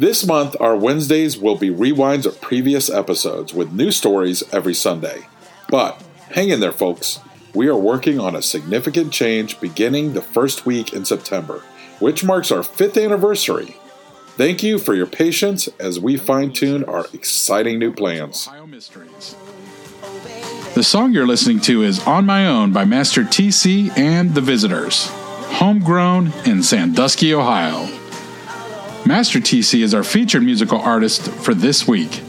This month, our Wednesdays will be rewinds of previous episodes with new stories every Sunday. But hang in there, folks. We are working on a significant change beginning the first week in September, which marks our fifth anniversary. Thank you for your patience as we fine tune our exciting new plans. The song you're listening to is On My Own by Master TC and The Visitors, homegrown in Sandusky, Ohio. Master TC is our featured musical artist for this week,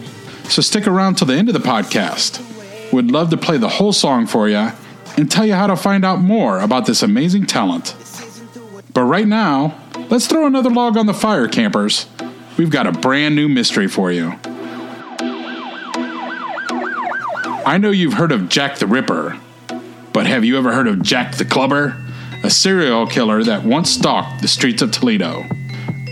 so stick around till the end of the podcast. We'd love to play the whole song for you and tell you how to find out more about this amazing talent. But right now, let's throw another log on the fire, campers. We've got a brand new mystery for you. I know you've heard of Jack the Ripper, but have you ever heard of Jack the Clubber? A serial killer that once stalked the streets of Toledo.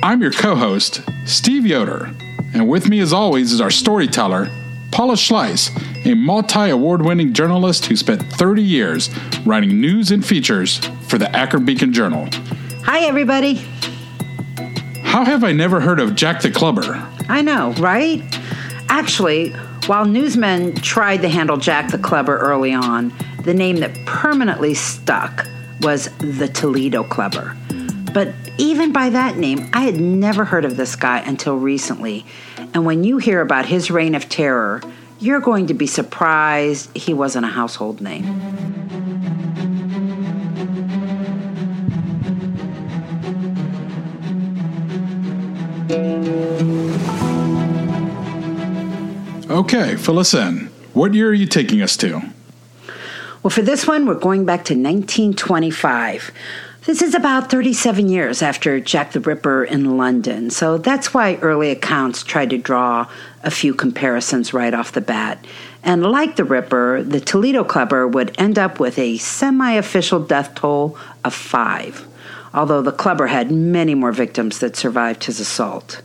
I'm your co host, Steve Yoder, and with me as always is our storyteller, Paula Schleis, a multi award winning journalist who spent 30 years writing news and features for the Akron Beacon Journal. Hi, everybody. How have I never heard of Jack the Clubber? I know, right? Actually, while newsmen tried to handle Jack the Clubber early on, the name that permanently stuck was the Toledo Clubber. But even by that name, I had never heard of this guy until recently. And when you hear about his reign of terror, you're going to be surprised he wasn't a household name. Okay, fill us in. What year are you taking us to? Well, for this one, we're going back to 1925. This is about 37 years after Jack the Ripper in London, so that's why early accounts tried to draw a few comparisons right off the bat. And like the Ripper, the Toledo Clubber would end up with a semi official death toll of five, although the Clubber had many more victims that survived his assault.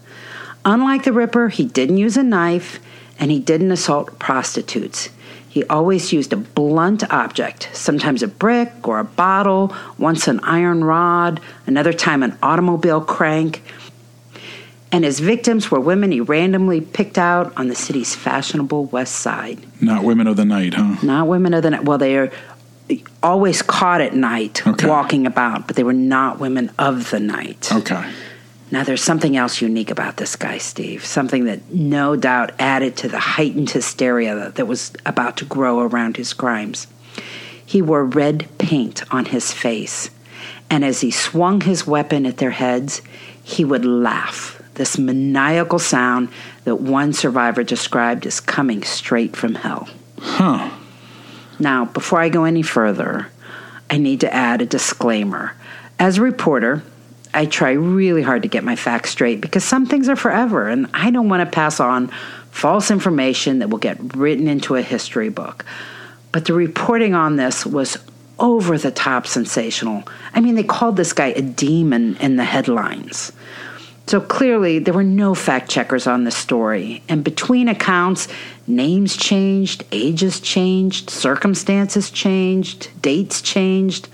Unlike the Ripper, he didn't use a knife and he didn't assault prostitutes. He always used a blunt object, sometimes a brick or a bottle, once an iron rod, another time an automobile crank. And his victims were women he randomly picked out on the city's fashionable west side. Not women of the night, huh? Not women of the night. Well, they are always caught at night Okay. walking about, but they were not women of the night. Okay. Now, there's something else unique about this guy, Steve. Something that no doubt added to the heightened hysteria that, was about to grow around his crimes. He wore red paint on his face, and as he swung his weapon at their heads, he would laugh, this maniacal sound that one survivor described as coming straight from hell. Huh. Now, before I go any further, I need to add a disclaimer. As a reporter, I try really hard to get my facts straight because some things are forever, and I don't want to pass on false information that will get written into a history book. But the reporting on this was over the top sensational. I mean, they called this guy a demon in the headlines. So clearly, there were no fact checkers on this story. And between accounts, names changed, ages changed, circumstances changed, dates changed.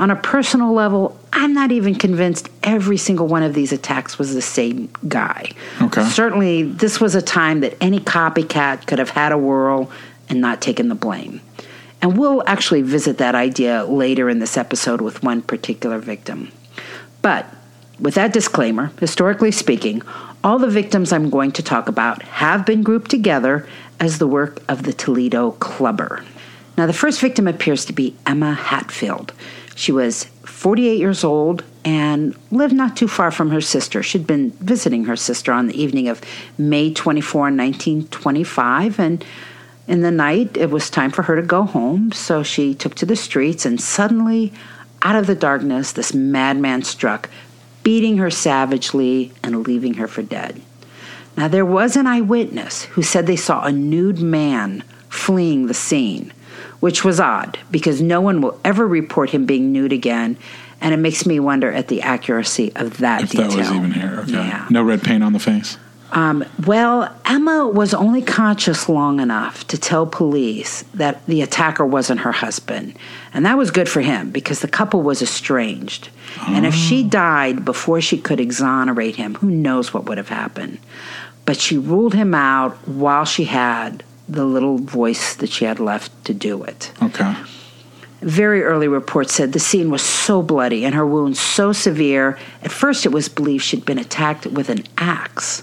On a personal level, I'm not even convinced every single one of these attacks was the same guy. Okay. Certainly, this was a time that any copycat could have had a whirl and not taken the blame. And we'll actually visit that idea later in this episode with one particular victim. But with that disclaimer, historically speaking, all the victims I'm going to talk about have been grouped together as the work of the Toledo Clubber. Now, the first victim appears to be Emma Hatfield. She was 48 years old and lived not too far from her sister. She'd been visiting her sister on the evening of May 24, 1925, and in the night it was time for her to go home, so she took to the streets, and suddenly, out of the darkness, this madman struck, beating her savagely and leaving her for dead. Now, there was an eyewitness who said they saw a nude man fleeing the scene, which was odd because no one will ever report him being nude again, and it makes me wonder at the accuracy of that If detail. that was even here. Okay. Yeah. No red paint on the face. Um, well, Emma was only conscious long enough to tell police that the attacker wasn't her husband. And that was good for him because the couple was estranged. And if she died before she could exonerate him, who knows what would have happened. But she ruled him out while she had the little voice that she had left to do it. Okay. Very early reports said the scene was so bloody and her wounds so severe, at first it was believed she'd been attacked with an axe.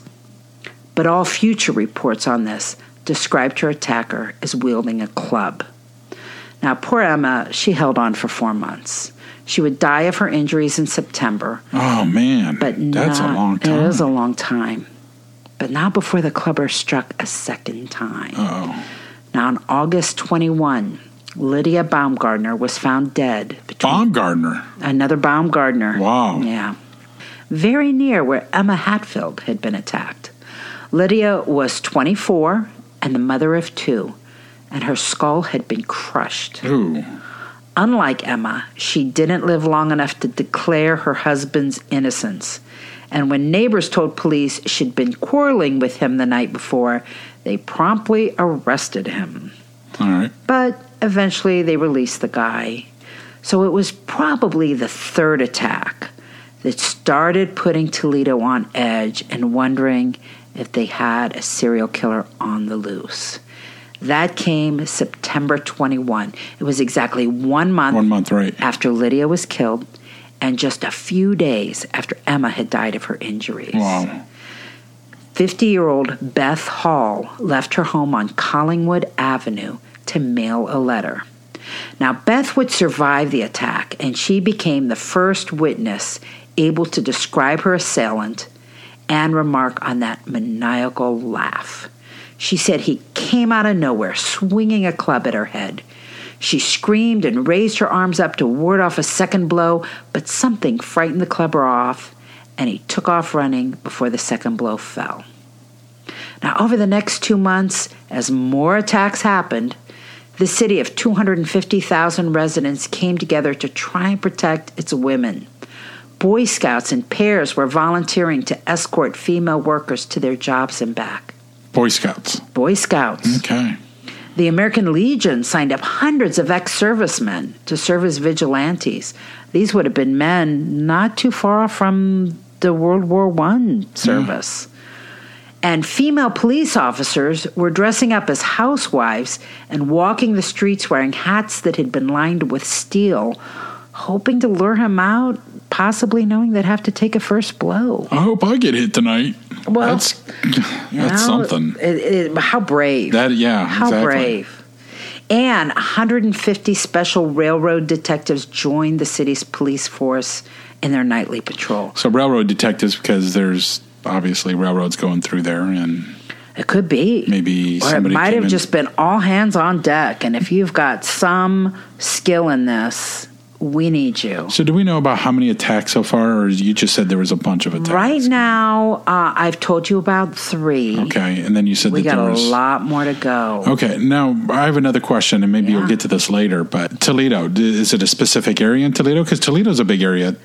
But all future reports on this described her attacker as wielding a club. Now, poor Emma, she held on for four months. She would die of her injuries in September, Oh man, but that's not, a long time. It is a long time. But not before the clubber struck a second time. oh, Now, on August 21, Lydia Baumgardner was found dead between Baumgartner. another Baumgardner. Wow. Yeah. Very near where Emma Hatfield had been attacked. Lydia was 24 and the mother of two, and her skull had been crushed. Ooh. Unlike Emma, she didn't live long enough to declare her husband's innocence. And when neighbors told police she'd been quarreling with him the night before, they promptly arrested him. All right. But eventually they released the guy. So it was probably the third attack that started putting Toledo on edge and wondering if they had a serial killer on the loose. That came September 21. It was exactly one month, One month, right? after Lydia was killed and just a few days after Emma had died of her injuries. Wow. 50 year old Beth Hall left her home on Collingwood Avenue to mail a letter. Now, Beth would survive the attack, and she became the first witness able to describe her assailant and remark on that maniacal laugh. She said he came out of nowhere, swinging a club at her head. She screamed and raised her arms up to ward off a second blow, but something frightened the clubber off, and he took off running before the second blow fell. Now, over the next two months, as more attacks happened, the city of 250,000 residents came together to try and protect its women. Boy Scouts in pairs were volunteering to escort female workers to their jobs and back. Boy Scouts. Boy Scouts. Okay. The American Legion signed up hundreds of ex servicemen to serve as vigilantes. These would have been men not too far off from the World War I service. And female police officers were dressing up as housewives and walking the streets wearing hats that had been lined with steel, hoping to lure him out, possibly knowing they'd have to take a first blow. I hope I get hit tonight. Well, that's You know, something. it- it- how brave. That yeah. How exactly. brave. And 150 special railroad detectives joined the city's police force in their nightly patrol. So railroad detectives, because there's obviously railroads going through there, and It could be. maybe Or it might have in- just been all hands on deck. And if you've got some skill in this, we need you. So do we know about how many attacks so far, or you just said there was a bunch of attacks? Right now, uh, I've told you about three. Okay, and then you said We that got there a lot more to go. Okay, now I have another question, and maybe Yeah. you'll get to this later. But Toledo, is it a specific area in Toledo? Because Toledo's a big area.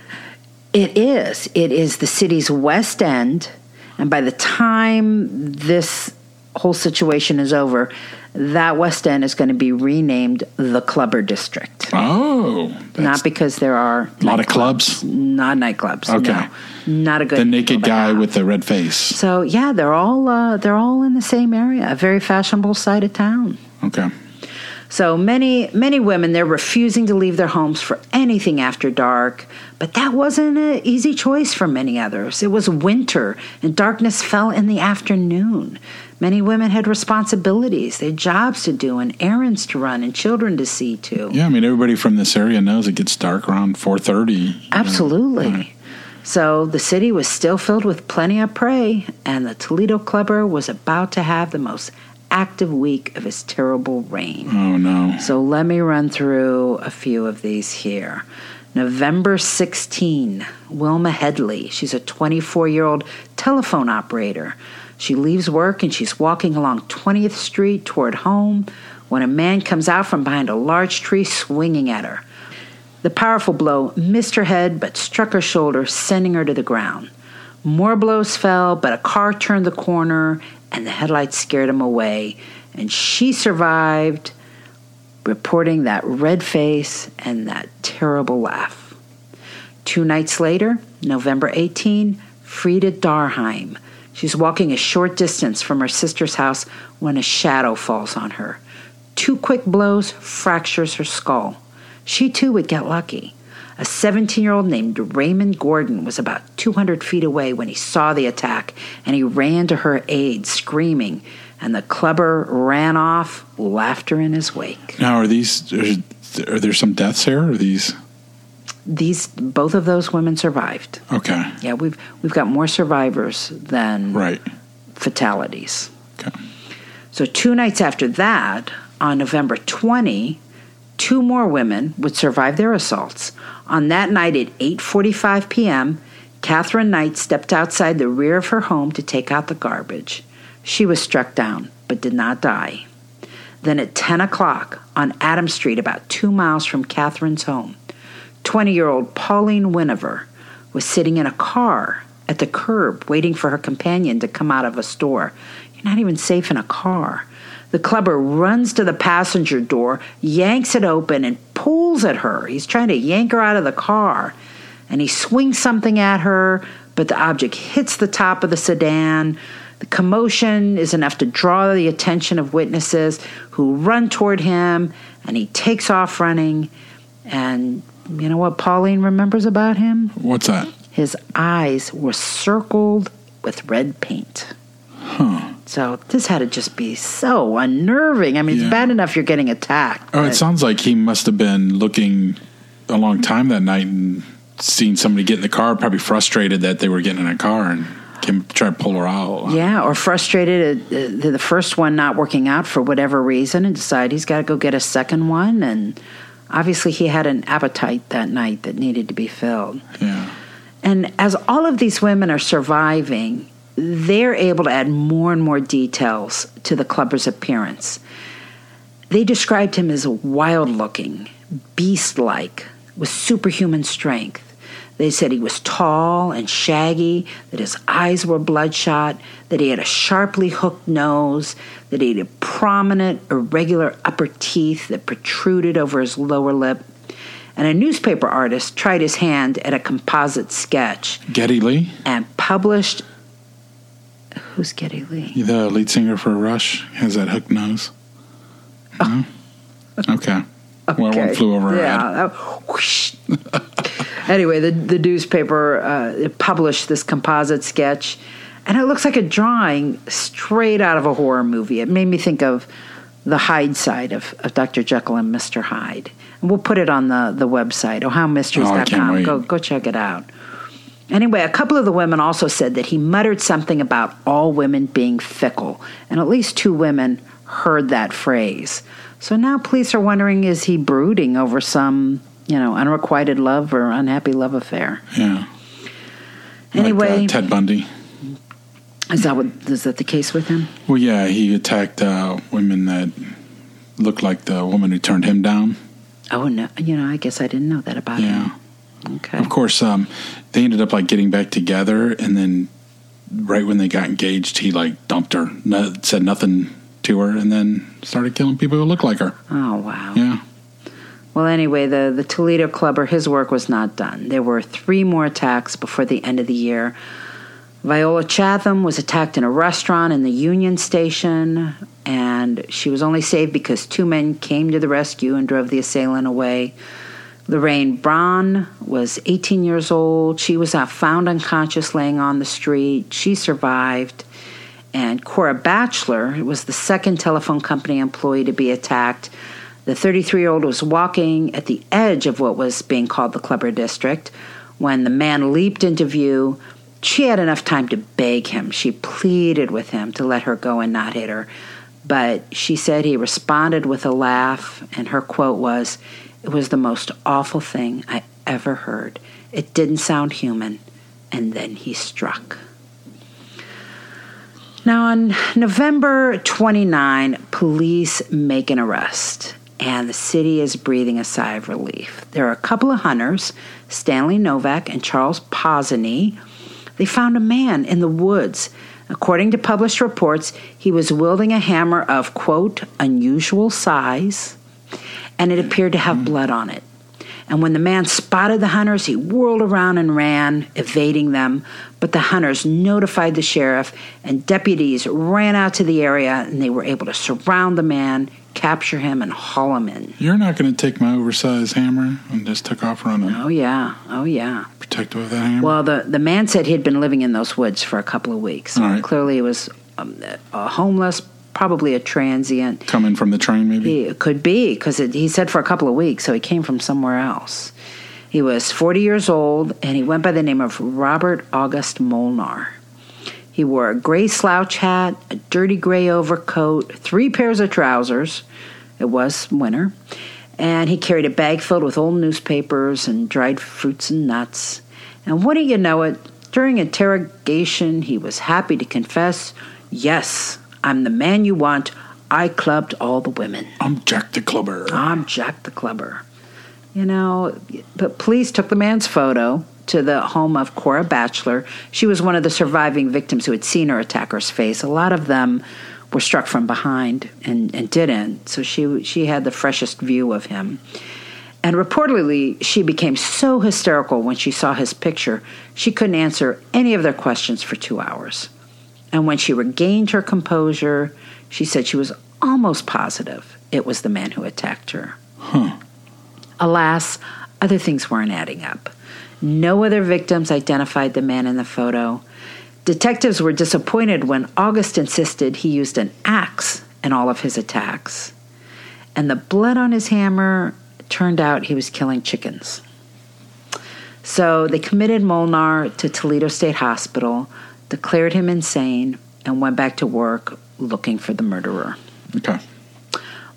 It is. It is the city's west end. And by the time this whole situation is over, that west end is going to be renamed the Clubber District. Oh, that's Not because there are a lot of clubs. Not nightclubs. Okay. No. Not a good The naked guy with the red face. So yeah, they're all uh, they're all in the same area, a very fashionable side of town. Okay. So many, many women, they're refusing to leave their homes for anything after dark. But that wasn't an easy choice for many others. It was winter and darkness fell in the afternoon. Many women had responsibilities, they had jobs to do and errands to run and children to see to. Yeah, I mean everybody from this area knows it gets dark around four thirty. Absolutely. So the city was still filled with plenty of prey, and the Toledo Clubber was about to have the most active week of his terrible reign. Oh no. So let me run through a few of these here. November 16, Wilma Headley. She's a 24 year old telephone operator. She leaves work and she's walking along 20th Street toward home when a man comes out from behind a large tree swinging at her. The powerful blow missed her head but struck her shoulder, sending her to the ground. More blows fell, but a car turned the corner and the headlights scared him away. And she survived, reporting that red face and that terrible laugh. Two nights later, November 18, Frida Darheim. She's walking a short distance from her sister's house when a shadow falls on her. Two quick blows fractures her skull. She too would get lucky. A 17 year old named Raymond Gordon was about 200 feet away when he saw the attack and he ran to her aid, screaming, and the clubber ran off, laughter in his wake. Now, are these, are there some deaths here? Are these? These both of those women survived. Okay. Yeah, we've we've got more survivors than right fatalities. Okay. So two nights after that, on November 20, two more women would survive their assaults. On that night at 8:45 p.m., Catherine Knight stepped outside the rear of her home to take out the garbage. She was struck down, but did not die. Then at 10 o'clock on Adam Street, about two miles from Catherine's home, 20 year old Pauline Winover was sitting in a car at the curb waiting for her companion to come out of a store. You're not even safe in a car. The clubber runs to the passenger door, yanks it open, and pulls at her. He's trying to yank her out of the car. And he swings something at her, but the object hits the top of the sedan. The commotion is enough to draw the attention of witnesses who run toward him, and he takes off running. And you know what Pauline remembers about him? What's that? His eyes were circled with red paint. Huh. So this had to just be so unnerving. I mean, Yeah. it's bad enough you're getting attacked. Oh, it sounds like he must have been looking a long time that night and seen somebody get in the car, probably frustrated that they were getting in a car and came try to pull her out. yeah, or frustrated at uh, the first one not working out for whatever reason and decide he's got to go get a second one. And obviously, he had an appetite that night that needed to be filled. Yeah. And as all of these women are surviving, they're able to add more and more details to the clubber's appearance. They described him as wild looking, beast like, with superhuman strength. They said he was tall and shaggy, that his eyes were bloodshot, that he had a sharply hooked nose, that he had prominent, irregular upper teeth that protruded over his lower lip. And a newspaper artist tried his hand at a composite sketch Geddy Lee, and published. Who's Geddy Lee? the lead singer for Rush, has that hooked nose. No? Okay. Well, one flew over her head. yeah. that- whoosh. anyway, the the newspaper uh, published this composite sketch, and it looks like a drawing straight out of a horror movie. It made me think of the Hyde side of, of Dr. Jekyll and Mr. Hyde. And we'll put it on the, the website, Oh, ohiomysteries.com. wait. go, go check it out. Anyway, a couple of the women also said that he muttered something about all women being fickle, and at least two women heard that phrase. So now police are wondering is he brooding over some, you know, unrequited love or unhappy love affair? Yeah. Anyway, like, uh, Ted Bundy. is that what is that the case with him? Well, yeah, he attacked uh, women that looked like the woman who turned him down. Oh no, you know, I guess I didn't know that about him. Yeah. him. Okay. Of course, um, they ended up like getting back together, and then right when they got engaged, he like dumped her, no, said nothing to her, and then started killing people who looked like her. Oh wow. Yeah. Well, anyway, the, the Toledo clubber, his work was not done. There were three more attacks before the end of the year. Viola Chatham was attacked in a restaurant in the Union Station, and she was only saved because two men came to the rescue and drove the assailant away. Lorraine Braun was 18 years old. She was found unconscious laying on the street. She survived. And Cora Batchelor was the second telephone company employee to be attacked. The 33 year old was walking at the edge of what was being called the Clubber District when the man leaped into view. She had enough time to beg him. She pleaded with him to let her go and not hit her. But she said he responded with a laugh, and her quote was, It was the most awful thing I ever heard. It didn't sound human. And then he struck. Now, on November 29, police make an arrest, and the city is breathing a sigh of relief. There are a couple of hunters, Stanley Novak and Charles Posany, they found a man in the woods. According to published reports, he was wielding a hammer of, quote, unusual size, and it appeared to have mm-hmm. blood on it. And when the man spotted the hunters, he whirled around and ran, evading them. But the hunters notified the sheriff, and deputies ran out to the area, and they were able to surround the man, capture him, and haul him in. You're not going to take my oversized hammer and just took off running. Oh, yeah. Oh, yeah. Protective of that hammer? Well, the, the man said he'd been living in those woods for a couple of weeks. All right. Clearly, he was um, a homeless, probably a transient. Coming from the train, maybe? It could be, because he said for a couple of weeks, so he came from somewhere else. He was 40 years old, and he went by the name of Robert August Molnar. He wore a gray slouch hat, a dirty gray overcoat, three pairs of trousers. It was winter. And he carried a bag filled with old newspapers and dried fruits and nuts. And wouldn't you know it, during interrogation, he was happy to confess, Yes, I'm the man you want. I clubbed all the women. I'm Jack the Clubber. I'm Jack the Clubber. You know, but police took the man's photo to the home of Cora Batchelor. She was one of the surviving victims who had seen her attacker's face. A lot of them were struck from behind and, and didn't, so she she had the freshest view of him. And reportedly, she became so hysterical when she saw his picture, she couldn't answer any of their questions for two hours. And when she regained her composure, she said she was almost positive it was the man who attacked her. Huh. Alas, other things weren't adding up. No other victims identified the man in the photo. Detectives were disappointed when August insisted he used an axe in all of his attacks. And the blood on his hammer turned out he was killing chickens. So they committed Molnar to Toledo State Hospital, declared him insane, and went back to work looking for the murderer. Okay.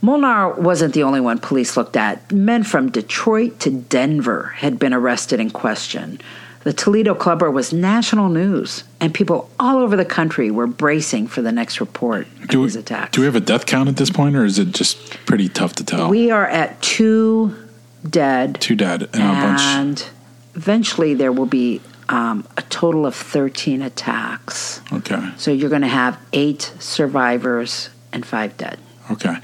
Molnar wasn't the only one police looked at. Men from Detroit to Denver had been arrested and questioned. The Toledo Clubber was national news, and people all over the country were bracing for the next report Do of we, attacks. do we have a death count at this point, or is it just pretty tough to tell? We are at two dead, Two dead and a bunch. and eventually there will be um, a total of 13 attacks. Okay. So you're going to have eight survivors and five dead. Okay.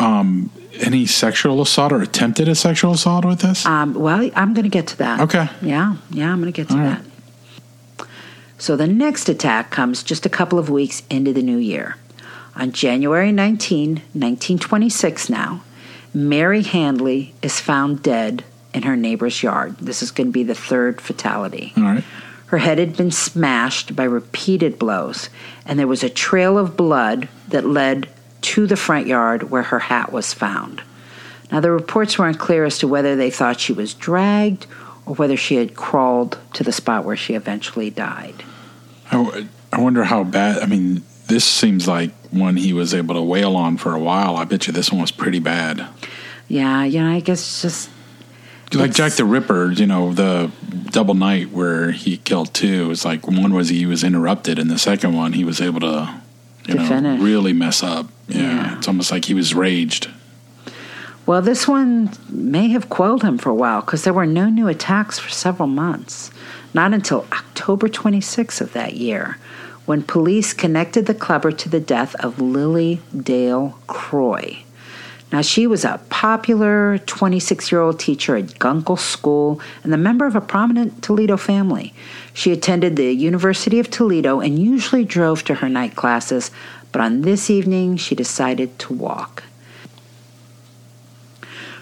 Um, any sexual assault or attempted a sexual assault with this? Um, well, I'm going to get to that. Okay. Yeah, yeah, I'm going to get to All that. right. So the next attack comes just a couple of weeks into the new year. On January 19, 1926, now, Mary Handley is found dead in her neighbor's yard. This is going to be the third fatality. All right. Her head had been smashed by repeated blows, and there was a trail of blood that led to the front yard where her hat was found. Now, the reports weren't clear as to whether they thought she was dragged or whether she had crawled to the spot where she eventually died. I, w- I wonder how bad. I mean, this seems like one he was able to wail on for a while. I bet you this one was pretty bad. Yeah, you know, I guess just Like Jack the Ripper, you know, the double night where he killed two. It's like one was he was interrupted, and the second one he was able to, you To know, finish. really mess up. Yeah, Yeah. it's almost like he was raged. Well, this one may have quelled him for a while because there were no new attacks for several months. Not until October 26th of that year, when police connected the clubber to the death of Lily Dale Croy. Now, she was a popular 26 year old teacher at Gunkel School and the member of a prominent Toledo family. She attended the University of Toledo and usually drove to her night classes, but on this evening she decided to walk.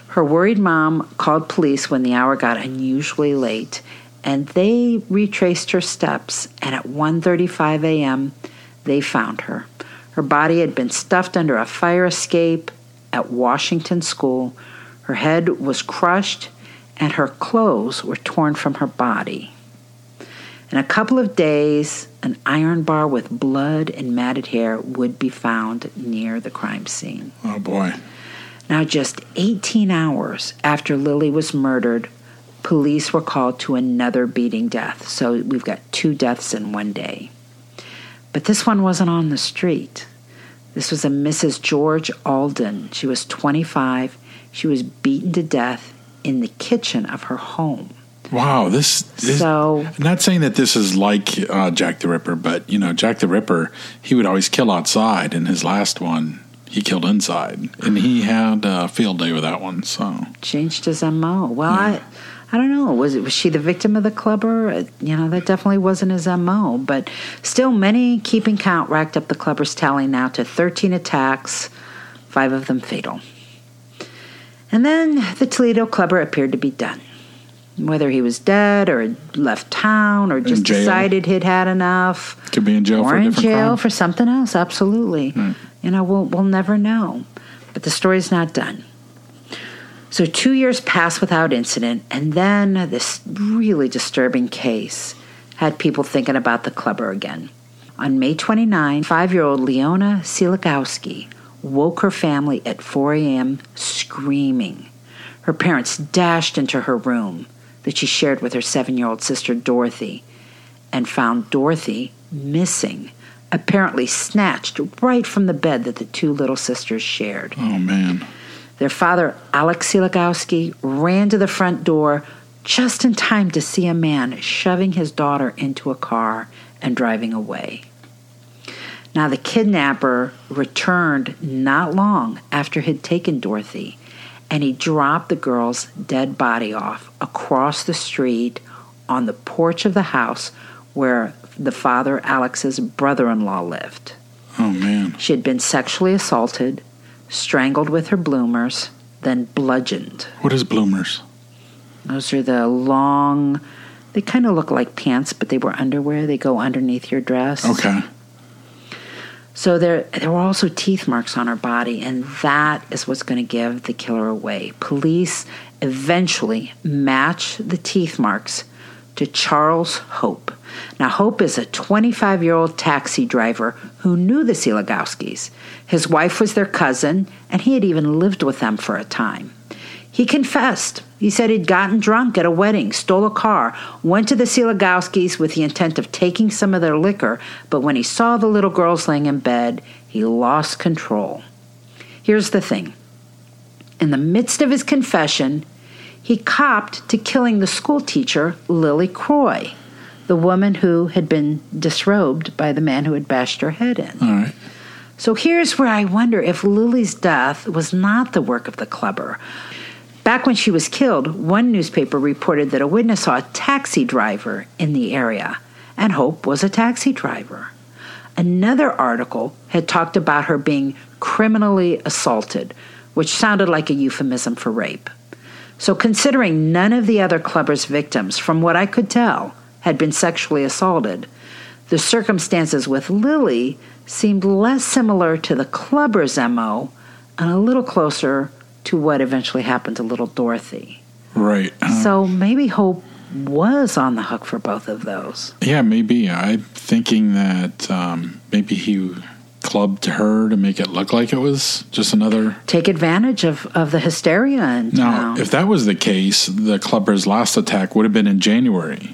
Her worried mom called police when the hour got unusually late, and they retraced her steps, and at 1:35 a.m., they found her. Her body had been stuffed under a fire escape at Washington School. Her head was crushed, and her clothes were torn from her body. In a couple of days, an iron bar with blood and matted hair would be found near the crime scene. Oh boy. Now, just 18 hours after Lily was murdered, police were called to another beating death. So we've got two deaths in one day. But this one wasn't on the street. This was a Mrs. George Alden. She was 25. She was beaten to death in the kitchen of her home. Wow, this is So- not saying that this is like uh, Jack the Ripper, but you know, Jack the Ripper, he would always kill outside, In his last one, he killed inside, and he had a field day with that one. So Changed his MO. Well, I, I don't know. Was it was she the victim of the clubber? Uh, You know, that definitely wasn't his MO. But still, many keeping count racked up the clubber's tally now to 13 attacks, five of them fatal. And then the Toledo clubber appeared to be done. Whether he was dead or left town or just decided he'd had enough, could be in jail or for a in jail crime. for something else. Absolutely. You know, we'll we'll never know. But the story's not done. So two years passed without incident, and then this really disturbing case had people thinking about the clubber again. On May 29, five-year-old Leona Silikowski woke her family at 4 a.m. screaming. Her parents dashed into her room that she shared with her seven-year-old sister Dorothy and found Dorothy missing, apparently snatched right from the bed that the two little sisters shared. Oh man, Their father, Alex Silikowski, ran to the front door just in time to see a man shoving his daughter into a car and driving away. Now, the kidnapper returned not long after he'd taken Dorothy, and he dropped the girl's dead body off across the street on the porch of the house where the father, Alex's brother in law, lived. oh man, She had been sexually assaulted, strangled with her bloomers, then bludgeoned. what is bloomers? Those are the long, they kind of look like pants, but they were underwear. They go underneath your dress. Okay, So there, there were also teeth marks on her body, and that is what's going to give the killer away. Police eventually match the teeth marks to Charles Hope. Now, Hope is a 25 year old taxi driver who knew the Siligowskis. His wife was their cousin, and he had even lived with them for a time. He confessed. He said he'd gotten drunk at a wedding, stole a car, went to the Siligowskis with the intent of taking some of their liquor, but when he saw the little girls laying in bed, he lost control. Here's the thing in the midst of his confession, he copped to killing the school teacher, Lily Croy, the woman who had been disrobed by the man who had bashed her head in. all right. So here's where I wonder if Lily's death was not the work of the clubber. Back when she was killed, one newspaper reported that a witness saw a taxi driver in the area, and Hope was a taxi driver. Another article had talked about her being criminally assaulted, which sounded like a euphemism for rape. So, considering none of the other clubber's victims, from what I could tell, had been sexually assaulted, the circumstances with Lily seemed less similar to the clubber's MO and a little closer to what eventually happened to little Dorothy. Right. Uh, So maybe Hope was on the hook for both of those. yeah, maybe. I'm thinking that um, maybe he clubbed her to make it look like it was just another. Take advantage of, of the hysteria in Now, town. if that was the case, the clubber's last attack would have been in January.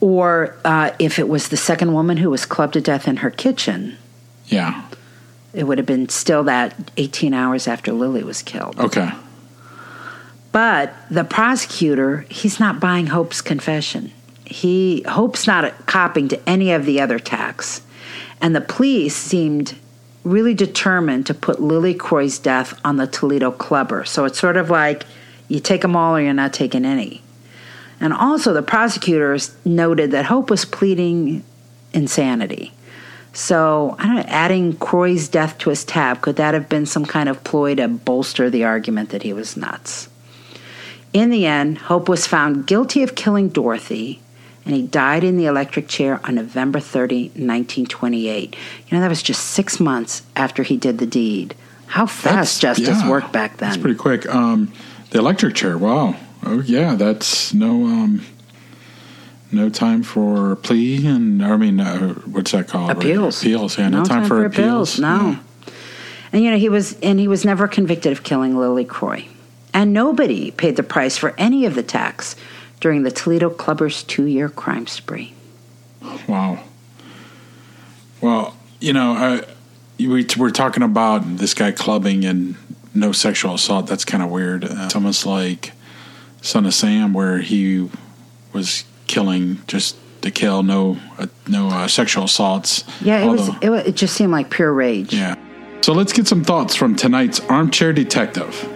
or uh, if it was the second woman who was clubbed to death in her kitchen, Yeah. It would have been still that 18 hours after Lily was killed. Okay. But the prosecutor, he's not buying Hope's confession. He Hope's not copping to any of the other attacks. And the police seemed really determined to put Lily Croy's death on the Toledo clubber. So it's sort of like you take them all or you're not taking any. And also the prosecutors noted that Hope was pleading insanity. So, I don't know, adding Croy's death to his tab, could that have been some kind of ploy to bolster the argument that he was nuts? In the end, Hope was found guilty of killing Dorothy, and he died in the electric chair on November 30, 1928. You know, that was just six months after he did the deed. How fast justice yeah, worked back then. That's pretty quick. Um, the electric chair. Wow. Oh yeah, that's no um, no time for plea and I mean uh, what's that called? appeals. Appeals. Yeah, no, time, for, appeals. No. Yeah. And you know, he was and he was never convicted of killing Lily Croy. And nobody paid the price for any of the attacks during the Toledo Clubber's two-year crime spree. Wow. Well, you know, I, we, we're talking about this guy clubbing and no sexual assault. That's kind of weird. Uh, it's almost like Son of Sam, where he was killing just to kill, no uh, no uh, sexual assaults. Yeah, it was, it was. It just seemed like pure rage. Yeah. So let's get some thoughts from tonight's armchair detective.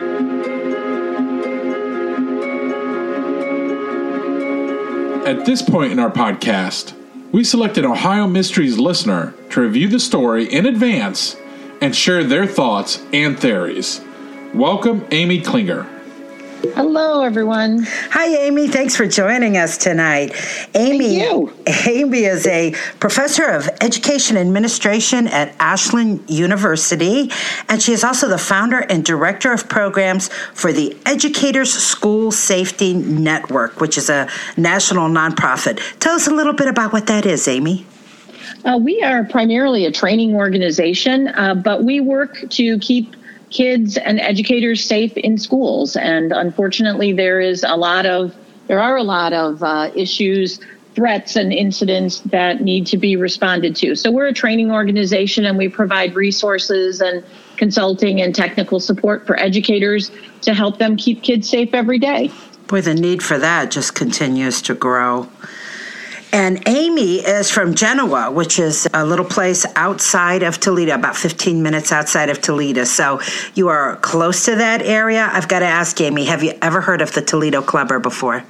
At this point in our podcast, we selected Ohio Mysteries listener to review the story in advance and share their thoughts and theories. Welcome, Amy Klinger. Hello, everyone. Hi, Amy. Thanks for joining us tonight. Amy, Amy is a professor of education administration at Ashland University, and she is also the founder and director of programs for the Educators School Safety Network, which is a national nonprofit. Tell us a little bit about what that is, Amy. Uh, we are primarily a training organization, uh, but we work to keep kids and educators safe in schools. And unfortunately, there is a lot of there are a lot of uh, issues, threats, and incidents that need to be responded to. So we're a training organization, and we provide resources and consulting and technical support for educators to help them keep kids safe every day. Boy, the need for that just continues to grow. And Amy is from Genoa, which is a little place outside of Toledo, about 15 minutes outside of Toledo. So you are close to that area. I've got to ask Amy, have you ever heard of the Toledo Clubber before?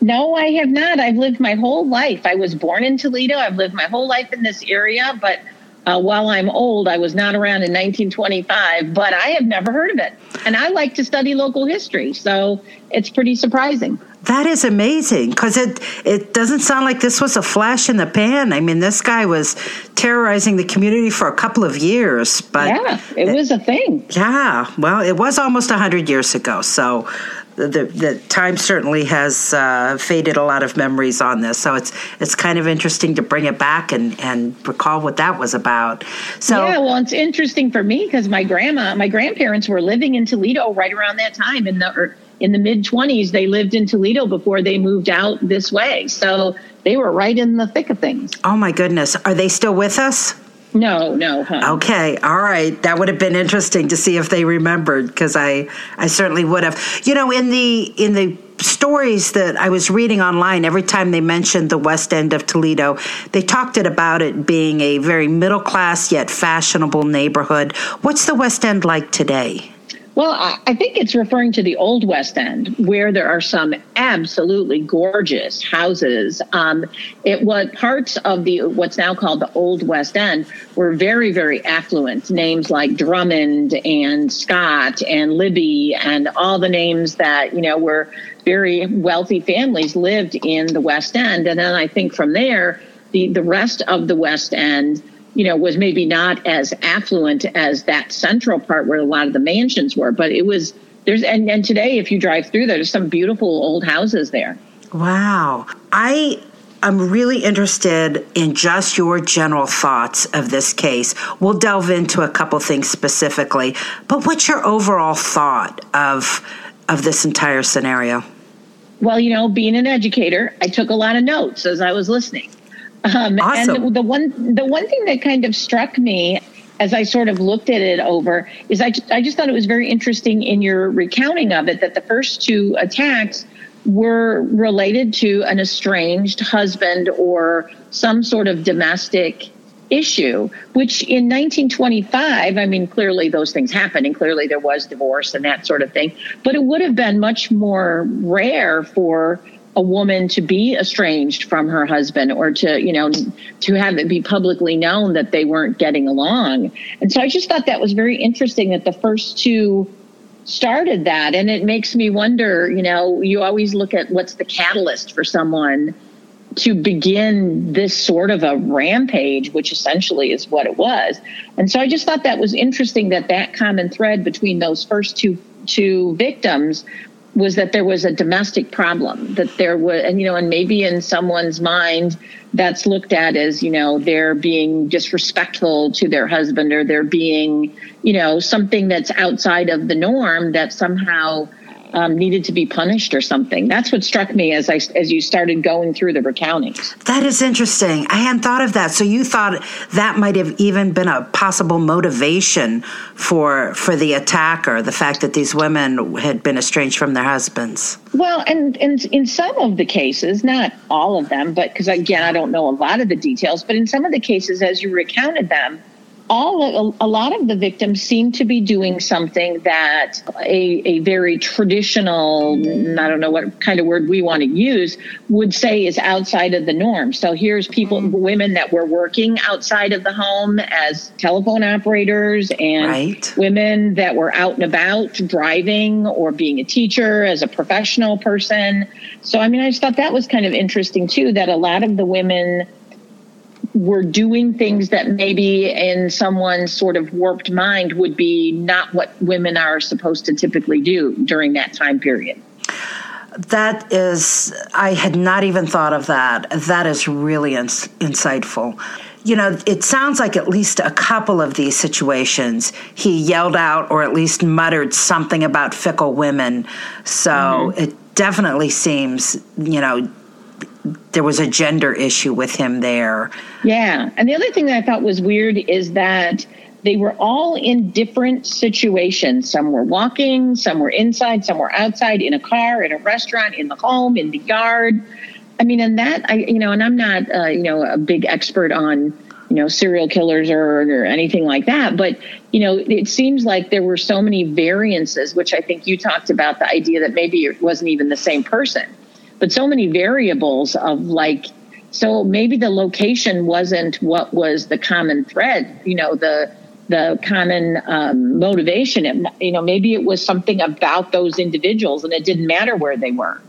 No, I have not. I've lived my whole life. I was born in Toledo. I've lived my whole life in this area, but uh, while I'm old, I was not around in 1925, but I have never heard of it. And I like to study local history, so it's pretty surprising. That is amazing because it it doesn't sound like this was a flash in the pan. I mean, this guy was terrorizing the community for a couple of years, but yeah, it, it was a thing. Yeah, well, it was almost hundred years ago, so the the time certainly has uh, faded a lot of memories on this. So it's it's kind of interesting to bring it back and and recall what that was about. So yeah, well, it's interesting for me because my grandma, my grandparents were living in Toledo right around that time in the in the mid 20s. They lived in Toledo before they moved out this way, so they were right in the thick of things. Oh my goodness, are they still with us? No, no. Huh? Okay, all right. That would have been interesting to see if they remembered because I, I certainly would have. You know, in the in the stories that I was reading online, every time they mentioned the West End of Toledo, they talked it about it being a very middle class yet fashionable neighborhood. What's the West End like today? Well, I think it's referring to the Old West End, where there are some absolutely gorgeous houses. Um, it was parts of the what's now called the Old West End were very, very affluent. Names like Drummond and Scott and Libby and all the names that you know were very wealthy families lived in the West End. And then I think from there, the the rest of the West End you know, was maybe not as affluent as that central part where a lot of the mansions were, but it was there's and, and today if you drive through there, there's some beautiful old houses there. Wow. I I'm really interested in just your general thoughts of this case. We'll delve into a couple things specifically, but what's your overall thought of of this entire scenario? Well, you know, being an educator, I took a lot of notes as I was listening. Um, awesome. And the, one the one thing that kind of struck me as I sort of looked at it over is I, I just thought it was very interesting in your recounting of it that the first two attacks were related to an estranged husband or some sort of domestic issue, which in 1925, I mean, clearly those things happened and clearly there was divorce and that sort of thing, but it would have been much more rare for a woman to be estranged from her husband or to you know to have it be publicly known that they weren't getting along. And so i just thought that was very interesting that the first two started that. And it makes me wonder you know you always look at what's the catalyst for someone to begin this sort of a rampage which essentially is what it was. And so i just thought that was interesting that that common thread between those first two to victims was that there was a domestic problem that there was and you know and maybe in someone's mind that's looked at as you know they're being disrespectful to their husband or they're being you know something that's outside of the norm that somehow um, needed to be punished or something. That's what struck me as I as you started going through the recountings. That is interesting. I hadn't thought of that. So you thought that might have even been a possible motivation for for the attacker, the fact that these women had been estranged from their husbands. Well, and, and in some of the cases, not all of them, but because again, I don't know a lot of the details, but in some of the cases, as you recounted them, all a, lot of the victims seem to be doing something that a, a very traditional i don't know what kind of word we want to use would say is outside of the norm so here's people mm-hmm. women that were working outside of the home as telephone operators and right. women that were out and about driving or being a teacher as a professional person so i mean i just thought that was kind of interesting too that a lot of the women were doing things that maybe in someone's sort of warped mind would be not what women are supposed to typically do during that time period. That is, I had not even thought of that. That is really ins- insightful. You know, it sounds like at least a couple of these situations he yelled out or at least muttered something about fickle women. So mm-hmm. it definitely seems, you know, there was a gender issue with him there. Yeah. And the other thing that I thought was weird is that they were all in different situations. Some were walking, some were inside, some were outside, in a car, in a restaurant, in the home, in the yard. I mean, and that, I, you know, and I'm not, uh, you know, a big expert on, you know, serial killers or, or anything like that. But, you know, it seems like there were so many variances, which I think you talked about the idea that maybe it wasn't even the same person but so many variables of like so maybe the location wasn't what was the common thread you know the the common um, motivation. It, you know maybe it was something about those individuals and it didn't matter where they were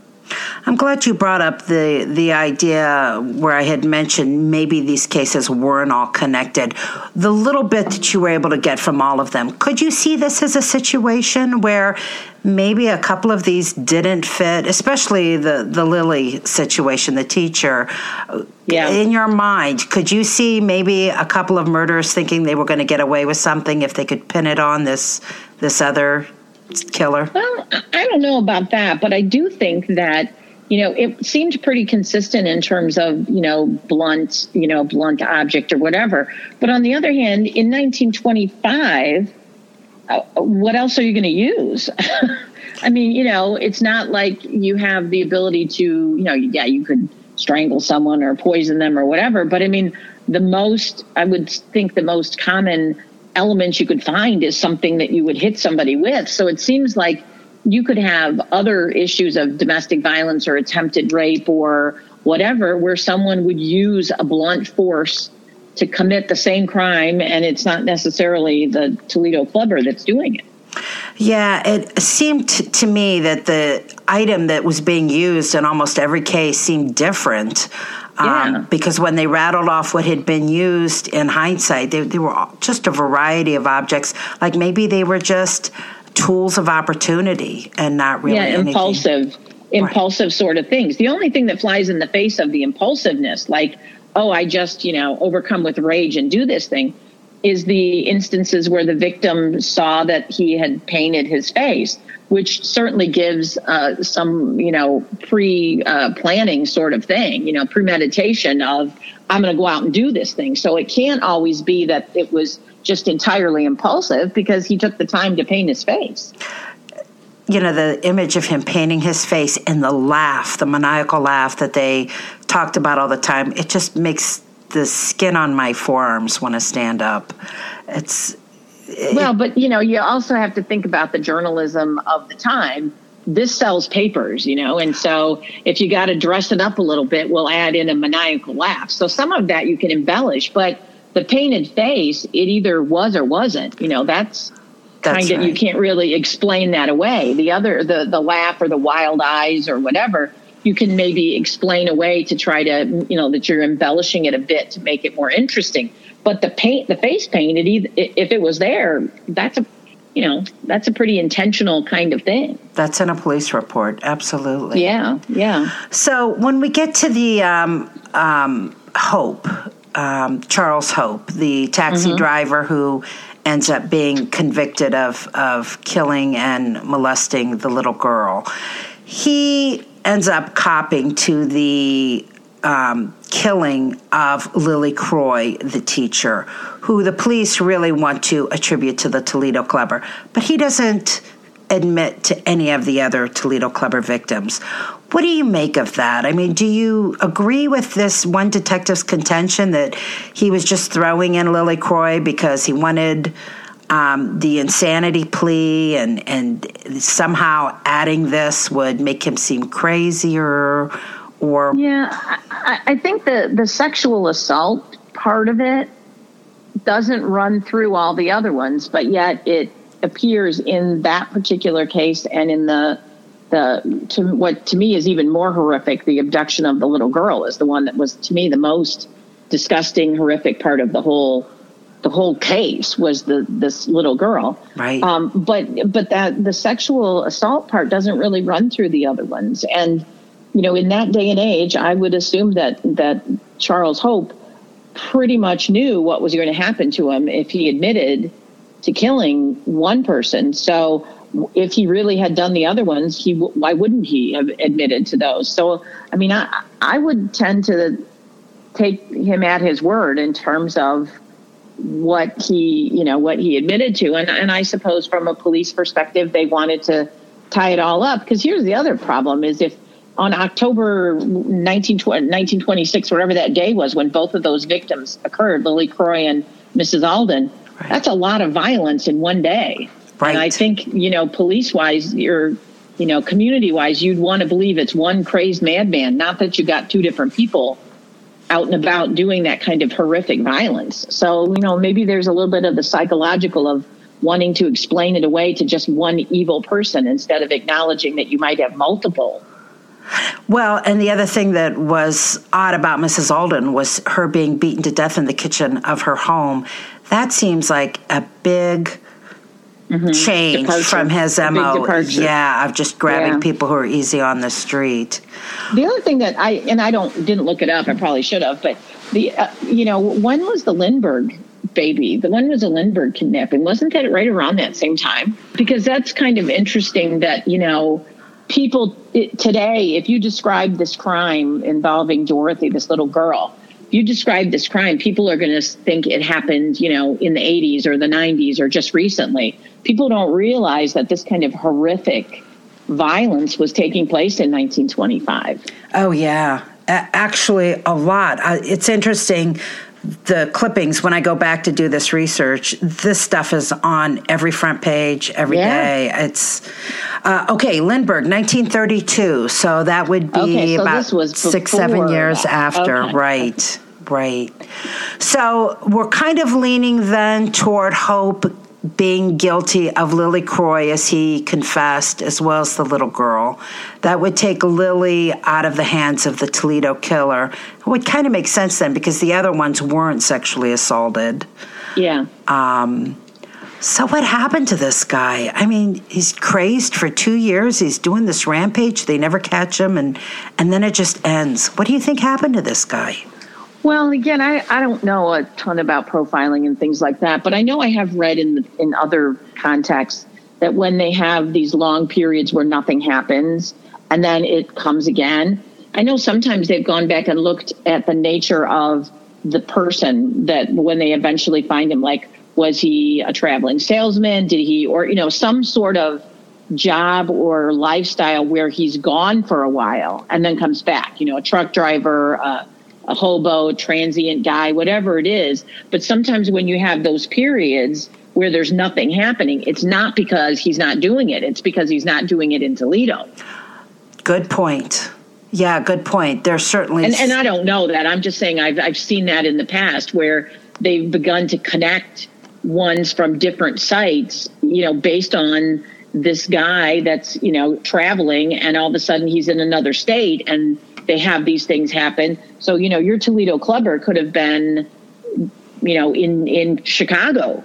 I'm glad you brought up the the idea where I had mentioned maybe these cases weren't all connected. The little bit that you were able to get from all of them, could you see this as a situation where maybe a couple of these didn't fit, especially the the Lily situation, the teacher. Yeah. In your mind, could you see maybe a couple of murderers thinking they were going to get away with something if they could pin it on this this other killer? Well, I don't know about that, but I do think that you know it seemed pretty consistent in terms of you know blunt you know blunt object or whatever. But on the other hand, in 1925, uh, what else are you going to use? I mean, you know, it's not like you have the ability to, you know, yeah, you could strangle someone or poison them or whatever. But I mean, the most, I would think the most common elements you could find is something that you would hit somebody with. So it seems like you could have other issues of domestic violence or attempted rape or whatever where someone would use a blunt force to commit the same crime and it's not necessarily the Toledo clubber that's doing it. Yeah, it seemed to me that the item that was being used in almost every case seemed different. Um, yeah. because when they rattled off what had been used in hindsight, they, they were just a variety of objects. Like maybe they were just tools of opportunity and not really yeah, anything. impulsive, impulsive right. sort of things. The only thing that flies in the face of the impulsiveness, like oh, I just you know overcome with rage and do this thing, is the instances where the victim saw that he had painted his face which certainly gives uh, some, you know, pre uh, planning sort of thing, you know, premeditation of, I'm going to go out and do this thing. So it can't always be that it was just entirely impulsive because he took the time to paint his face. You know, the image of him painting his face and the laugh, the maniacal laugh that they talked about all the time, it just makes the skin on my forearms want to stand up. It's well, but you know, you also have to think about the journalism of the time. This sells papers, you know, and so if you got to dress it up a little bit, we'll add in a maniacal laugh. So some of that you can embellish, but the painted face, it either was or wasn't. You know, that's, that's kind of right. you can't really explain that away. The other, the the laugh or the wild eyes or whatever, you can maybe explain away to try to, you know, that you're embellishing it a bit to make it more interesting. But the paint, the face paint, it either, if it was there, that's a you know, that's a pretty intentional kind of thing. That's in a police report, absolutely. Yeah, yeah. So when we get to the um, um, Hope, um, Charles Hope, the taxi mm-hmm. driver who ends up being convicted of, of killing and molesting the little girl, he ends up copping to the um, killing of Lily Croy, the teacher, who the police really want to attribute to the Toledo Clubber, but he doesn't admit to any of the other Toledo Clubber victims. What do you make of that? I mean, do you agree with this one detective's contention that he was just throwing in Lily Croy because he wanted um, the insanity plea and, and somehow adding this would make him seem crazier? Or yeah, I, I think the the sexual assault part of it doesn't run through all the other ones, but yet it appears in that particular case and in the the to what to me is even more horrific the abduction of the little girl is the one that was to me the most disgusting horrific part of the whole the whole case was the this little girl right um, but but that the sexual assault part doesn't really run through the other ones and you know in that day and age i would assume that that charles hope pretty much knew what was going to happen to him if he admitted to killing one person. So if he really had done the other ones, he why wouldn't he have admitted to those? So I mean, I I would tend to take him at his word in terms of what he you know what he admitted to, and and I suppose from a police perspective, they wanted to tie it all up because here's the other problem: is if on October 19, 1926, whatever that day was, when both of those victims occurred, Lily Croy and Mrs. Alden, right. that's a lot of violence in one day. Right. And I think, you know, police wise, you're, you know, community wise, you'd want to believe it's one crazed madman, not that you got two different people out and about doing that kind of horrific violence. So, you know, maybe there's a little bit of the psychological of wanting to explain it away to just one evil person instead of acknowledging that you might have multiple well, and the other thing that was odd about Mrs. Alden was her being beaten to death in the kitchen of her home. That seems like a big mm-hmm. change departure. from his MO. Yeah, of just grabbing yeah. people who are easy on the street. The other thing that I and I don't didn't look it up. I probably should have, but the uh, you know when was the Lindbergh baby? The one was a Lindbergh kidnapping. Wasn't that right around that same time? Because that's kind of interesting that you know people it, today, if you describe this crime involving Dorothy, this little girl, you describe this crime, people are going to think it happened, you know, in the 80s or the 90s or just recently. People don't realize that this kind of horrific violence was taking place in 1925. Oh, yeah. Actually, a lot. It's interesting the clippings when I go back to do this research, this stuff is on every front page every yeah. day. It's uh, okay. Lindbergh, 1932. So that would be okay, so about six, seven years that. after. Okay. Right, right. So we're kind of leaning then toward hope being guilty of Lily Croy as he confessed, as well as the little girl. That would take Lily out of the hands of the Toledo killer. It would kind of make sense then because the other ones weren't sexually assaulted. Yeah. Um, so what happened to this guy? I mean, he's crazed for two years. He's doing this rampage. They never catch him, and and then it just ends. What do you think happened to this guy? Well, again, I, I don't know a ton about profiling and things like that, but I know I have read in in other contexts that when they have these long periods where nothing happens and then it comes again, I know sometimes they've gone back and looked at the nature of the person that when they eventually find him, like was he a traveling salesman? Did he, or you know, some sort of job or lifestyle where he's gone for a while and then comes back? You know, a truck driver. Uh, a hobo, transient guy, whatever it is. But sometimes when you have those periods where there's nothing happening, it's not because he's not doing it, it's because he's not doing it in Toledo. Good point. Yeah, good point. There's certainly and, and I don't know that. I'm just saying I've I've seen that in the past where they've begun to connect ones from different sites, you know, based on this guy that's, you know, traveling and all of a sudden he's in another state and they have these things happen. So, you know, your Toledo clubber could have been, you know, in, in Chicago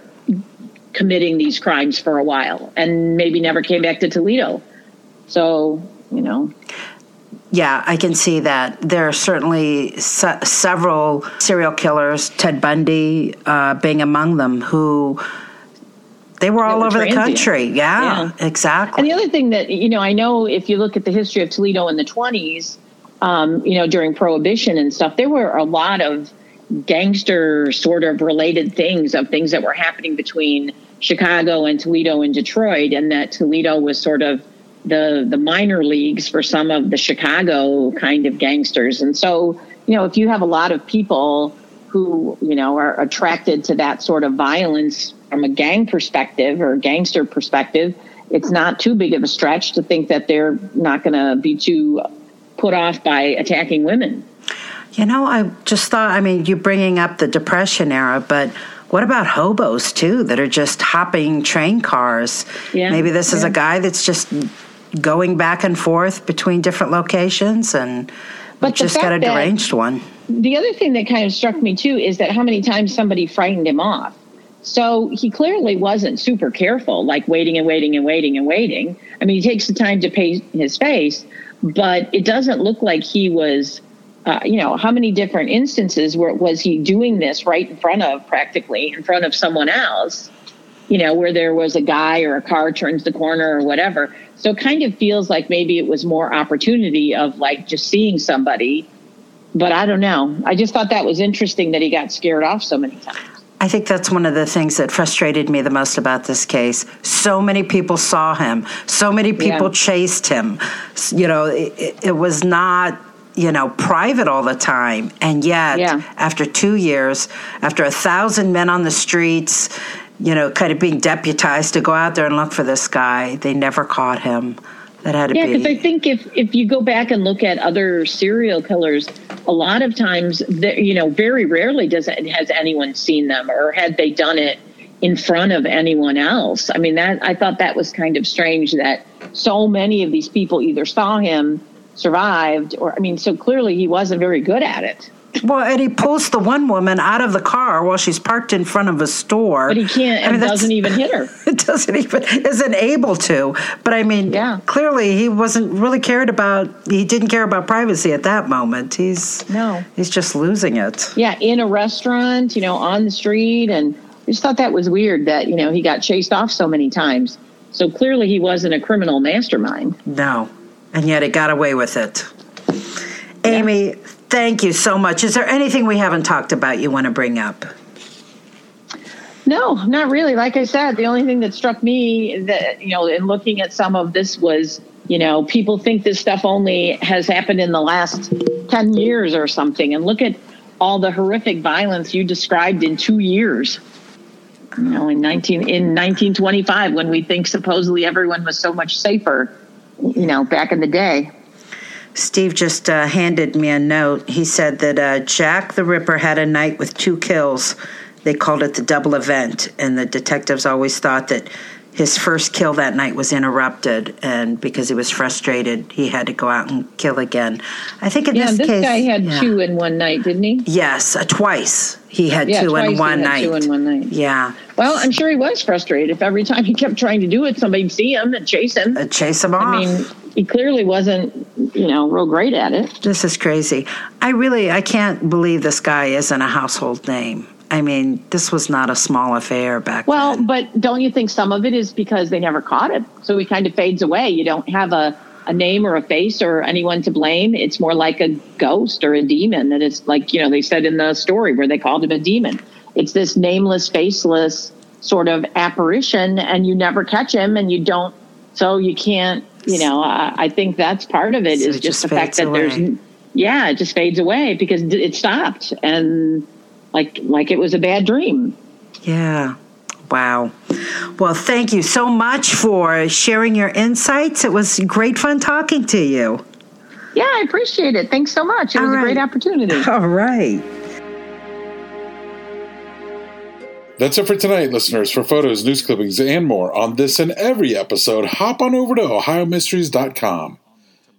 committing these crimes for a while and maybe never came back to Toledo. So, you know. Yeah, I can see that. There are certainly se- several serial killers, Ted Bundy uh, being among them, who they were all were over the country. Yeah, Yeah. exactly. And the other thing that, you know, I know if you look at the history of Toledo in the 20s, um, you know, during Prohibition and stuff, there were a lot of gangster sort of related things of things that were happening between Chicago and Toledo and Detroit, and that Toledo was sort of the the minor leagues for some of the Chicago kind of gangsters. And so, you know, if you have a lot of people who, you know, are attracted to that sort of violence from a gang perspective or gangster perspective, it's not too big of a stretch to think that they're not going to be too put off by attacking women. You know, I just thought, I mean, you're bringing up the Depression era, but what about hobos too that are just hopping train cars? Yeah, Maybe this is yeah. a guy that's just going back and forth between different locations and But just got a deranged one. The other thing that kind of struck me too is that how many times somebody frightened him off. So he clearly wasn't super careful, like waiting and waiting and waiting and waiting. I mean, he takes the time to pay his face, but it doesn't look like he was, uh, you know, how many different instances where was he doing this right in front of, practically in front of someone else, you know, where there was a guy or a car turns the corner or whatever. So it kind of feels like maybe it was more opportunity of like just seeing somebody but I don't know. I just thought that was interesting that he got scared off so many times. I think that's one of the things that frustrated me the most about this case. So many people saw him. So many people Yeah. chased him. You know, it, it- was not, you know, private all the time. And yet, Yeah. after two years, after a thousand men on the streets, you know, kind of being deputized to go out there and look for this guy, they never caught him. That had to Yeah, be. because I think if if you go back and look at other serial killers, a lot of times, you know, very rarely does it, has anyone seen them, or had they done it in front of anyone else. I mean, that I thought that was kind of strange that so many of these people either saw him, survived, or I mean, so clearly he wasn't very good at it. Well, and he pulls the one woman out of the car while she's parked in front of a store. But he can't I mean, doesn't even hit her. it doesn't even isn't able to but i mean Yeah. clearly he wasn't really cared about he didn't care about privacy at that moment he's No. he's just losing it yeah, in a restaurant, you know, on the street. And I just thought that was weird that, you know, he got chased off so many times. So clearly he wasn't a criminal mastermind. no and yet he got away with it amy thank you so much is there anything we haven't talked about you want to bring up No, not really. Like I said, the only thing that struck me that, you know, in looking at some of this was, you know, people think this stuff only has happened in the last 10 years or something. And look at all the horrific violence you described in two years. You know, in 19, in 1925, when we think supposedly everyone was so much safer, you know, back in the day. Steve just uh, handed me a note. He said that uh, Jack the Ripper had a night with two kills. They called it the double event, and the detectives always thought that his first kill that night was interrupted, and because he was frustrated, he had to go out and kill again. I think in Yeah, this, this case, guy had yeah. two in one night, didn't he? Yes, uh, twice he had Yeah, two twice in he one had night. two in one night. Yeah, Well, I'm sure he was frustrated if every time he kept trying to do it, somebody'd see him and chase him. uh, chase him off. I mean, he clearly wasn't, you know, real great at it. This is crazy. I really I can't believe this guy isn't a household name. I mean, this was not a small affair back then. Well, then. but don't you think some of it is because they never caught him? So he kind of fades away. You don't have a, a name or a face or anyone to blame. It's more like a ghost or a demon that is like, you know, they said in the story where they called him a demon. It's this nameless, faceless sort of apparition, and you never catch him and you don't, so you can't, you know, I, I think that's part of it So is it just just the fact that there's, yeah, it just fades away because it stopped and like, like it was a bad dream. Yeah. Wow. Well, thank you so much for sharing your insights. It was great fun talking to you. Yeah, I appreciate it. Thanks so much. It was All a great opportunity. All right. That's it for tonight, listeners. For photos, news clippings, and more on this and every episode, hop on over to OhioMysteries.com.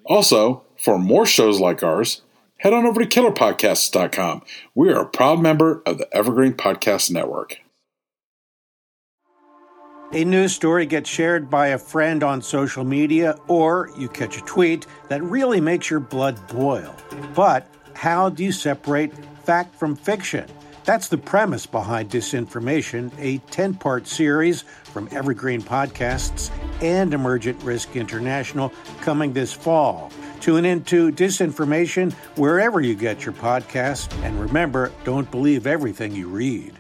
Also, for more shows like ours, head on over to KillerPodcasts.com. We are a proud member of the Evergreen Podcast Network. A news story gets shared by a friend on social media, or you catch a tweet that really makes your blood boil. But how do you separate fact from fiction? That's the premise behind Disinformation, a 10 part series from Evergreen Podcasts and Emergent Risk International coming this fall. Tune into Disinformation wherever you get your podcasts, and remember don't believe everything you read.